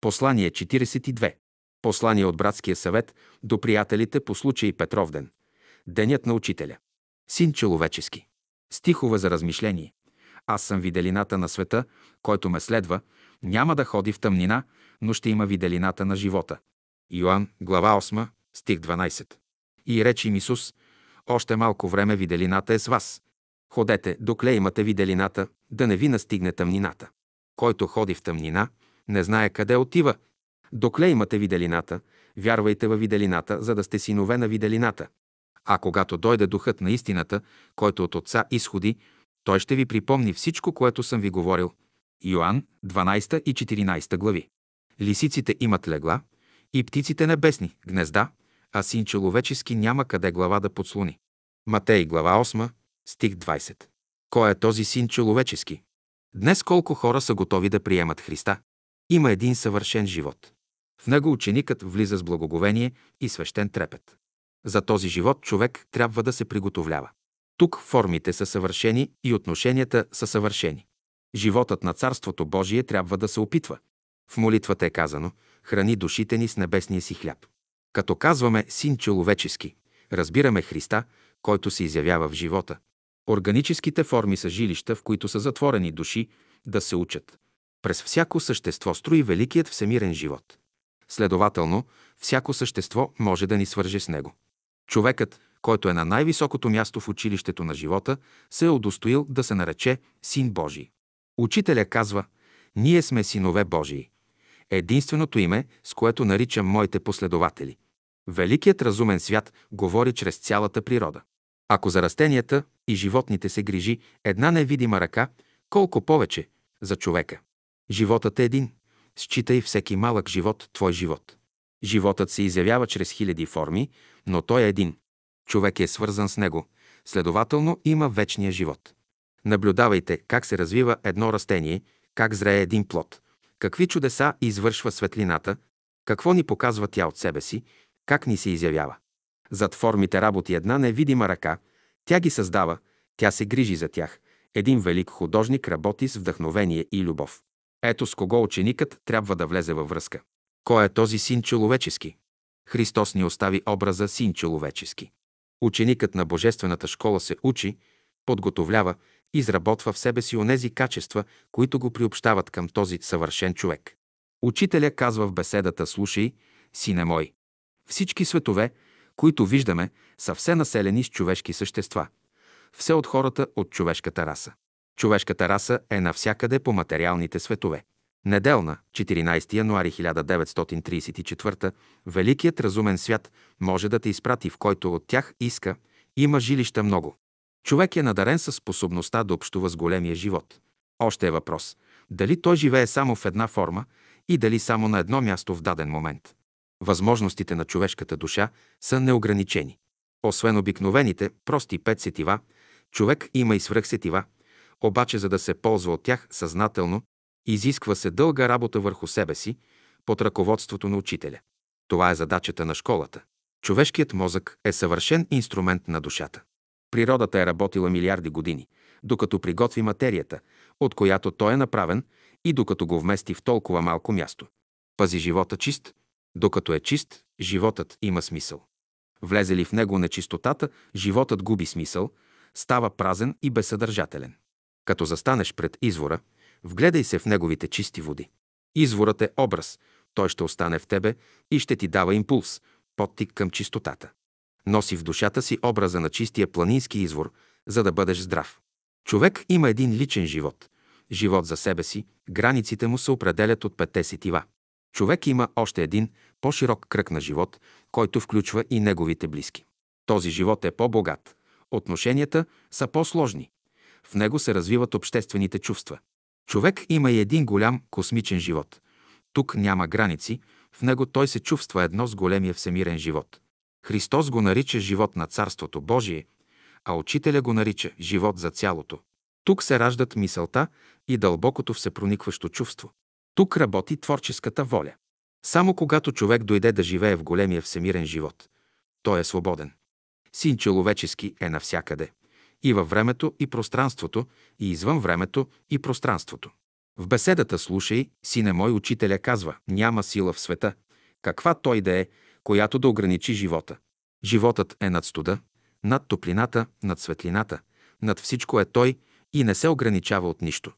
Послание 42. Послание от братския съвет до приятелите по случай Петровден. Денят на учителя. Син човечески. Стихове за размишление. Аз съм виделината на света, който ме следва, няма да ходи в тъмнина, но ще има виделината на живота. Йоанн, глава 8, стих 12. И рече им Исус, още малко време виделината е с вас. Ходете, докле имате виделината, да не ви настигне тъмнината. Който ходи в тъмнина, не знае къде отива. Докле имате виделината, вярвайте във виделината, за да сте синове на виделината. А когато дойде духът на истината, който от Отца изходи, той ще ви припомни всичко, което съм ви говорил. Йоанн, 12 и 14 глави. Лисиците имат легла и птиците небесни, гнезда, а син човечески няма къде глава да подслони. Матей, глава 8, стих 20. Кой е този син човечески? Днес колко хора са готови да приемат Христа? Има един съвършен живот. В него ученикът влиза с благоговение и свещен трепет. За този живот човек трябва да се приготовлява. Тук формите са съвършени и отношенията са съвършени. Животът на Царството Божие трябва да се опитва. В молитвата е казано «Храни душите ни с небесния си хляб». Като казваме «Син човечески», разбираме Христа, който се изявява в живота. Органическите форми са жилища, в които са затворени души да се учат. През всяко същество строи великият всемирен живот. Следователно, всяко същество може да ни свърже с него. Човекът, който е на най-високото място в училището на живота, се е удостоил да се нарече Син Божий. Учителя казва, ние сме синове Божии. Единственото име, с което наричам моите последователи. Великият разумен свят говори чрез цялата природа. Ако за растенията и животните се грижи една невидима ръка, колко повече за човека. Животът е един. Считай всеки малък живот твой живот. Животът се изявява чрез хиляди форми, но той е един. Човек е свързан с него, следователно има вечния живот. Наблюдавайте как се развива едно растение, как зрее един плод, какви чудеса извършва светлината, какво ни показва тя от себе си, как ни се изявява. Зад формите работи една невидима ръка, тя ги създава, тя се грижи за тях. Един велик художник работи с вдъхновение и любов. Ето с кого ученикът трябва да влезе във връзка. Кой е този син човечески? Христос ни остави образа син човечески. Ученикът на Божествената школа се учи, подготовлява, изработва в себе си онези качества, които го приобщават към този съвършен човек. Учителя казва в беседата «Слушай, сине мой, всички светове, които виждаме, са все населени с човешки същества. Все от хората от човешката раса. Човешката раса е навсякъде по материалните светове. Неделна, 14 януари 1934, Великият разумен свят може да те изпрати, в който от тях иска, има жилища много. Човек е надарен със способността да общува с големия живот. Още е въпрос – дали той живее само в една форма и дали само на едно място в даден момент. Възможностите на човешката душа са неограничени. Освен обикновените, прости пет сетива, човек има и свръхсетива, обаче за да се ползва от тях съзнателно, изисква се дълга работа върху себе си под ръководството на учителя. Това е задачата на школата. Човешкият мозък е съвършен инструмент на душата. Природата е работила милиарди години, докато приготви материята, от която той е направен и докато го вмести в толкова малко място. Пази живота чист, докато е чист, животът има смисъл. Влезе ли в него нечистотата, животът губи смисъл, става празен и безсъдържателен. Като застанеш пред извора, вгледай се в неговите чисти води. Изворът е образ, той ще остане в тебе и ще ти дава импулс, подтик към чистотата. Носи в душата си образа на чистия планински извор, за да бъдеш здрав. Човек има един личен живот. Живот за себе си, границите му се определят от петте сетива. Човек има още един по-широк кръг на живот, който включва и неговите близки. Този живот е по-богат. Отношенията са по-сложни. В него се развиват обществените чувства. Човек има и един голям космичен живот. Тук няма граници, в него той се чувства едно с големия всемирен живот. Христос го нарича живот на Царството Божие, а Учителя го нарича живот за цялото. Тук се раждат мисълта и дълбокото всепроникващо чувство. Тук работи творческата воля. Само когато човек дойде да живее в големия всемирен живот, той е свободен. Син човечески е навсякъде. И във времето и пространството, и извън времето и пространството. В беседата слушай, сине мой, учителя казва, няма сила в света, каква той да е, която да ограничи живота. Животът е над студа, над топлината, над светлината, над всичко е той и не се ограничава от нищо.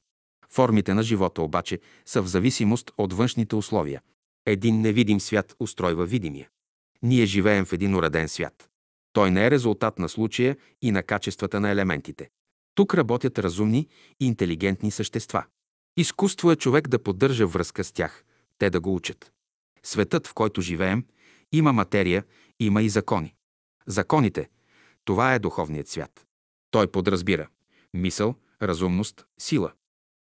Формите на живота обаче са в зависимост от външните условия. Един невидим свят устройва видимия. Ние живеем в един уреден свят. Той не е резултат на случая и на качествата на елементите. Тук работят разумни и интелигентни същества. Изкуство е човек да поддържа връзка с тях, те да го учат. Светът, в който живеем, има материя, има и закони. Законите – това е духовният свят. Той подразбира мисъл, разумност, сила.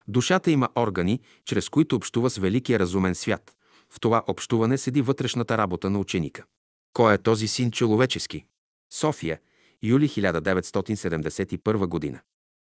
Душата има органи, чрез които общува с великия разумен свят. В това общуване седи вътрешната работа на ученика. Кой е този син човечески? София, юли 1971 година.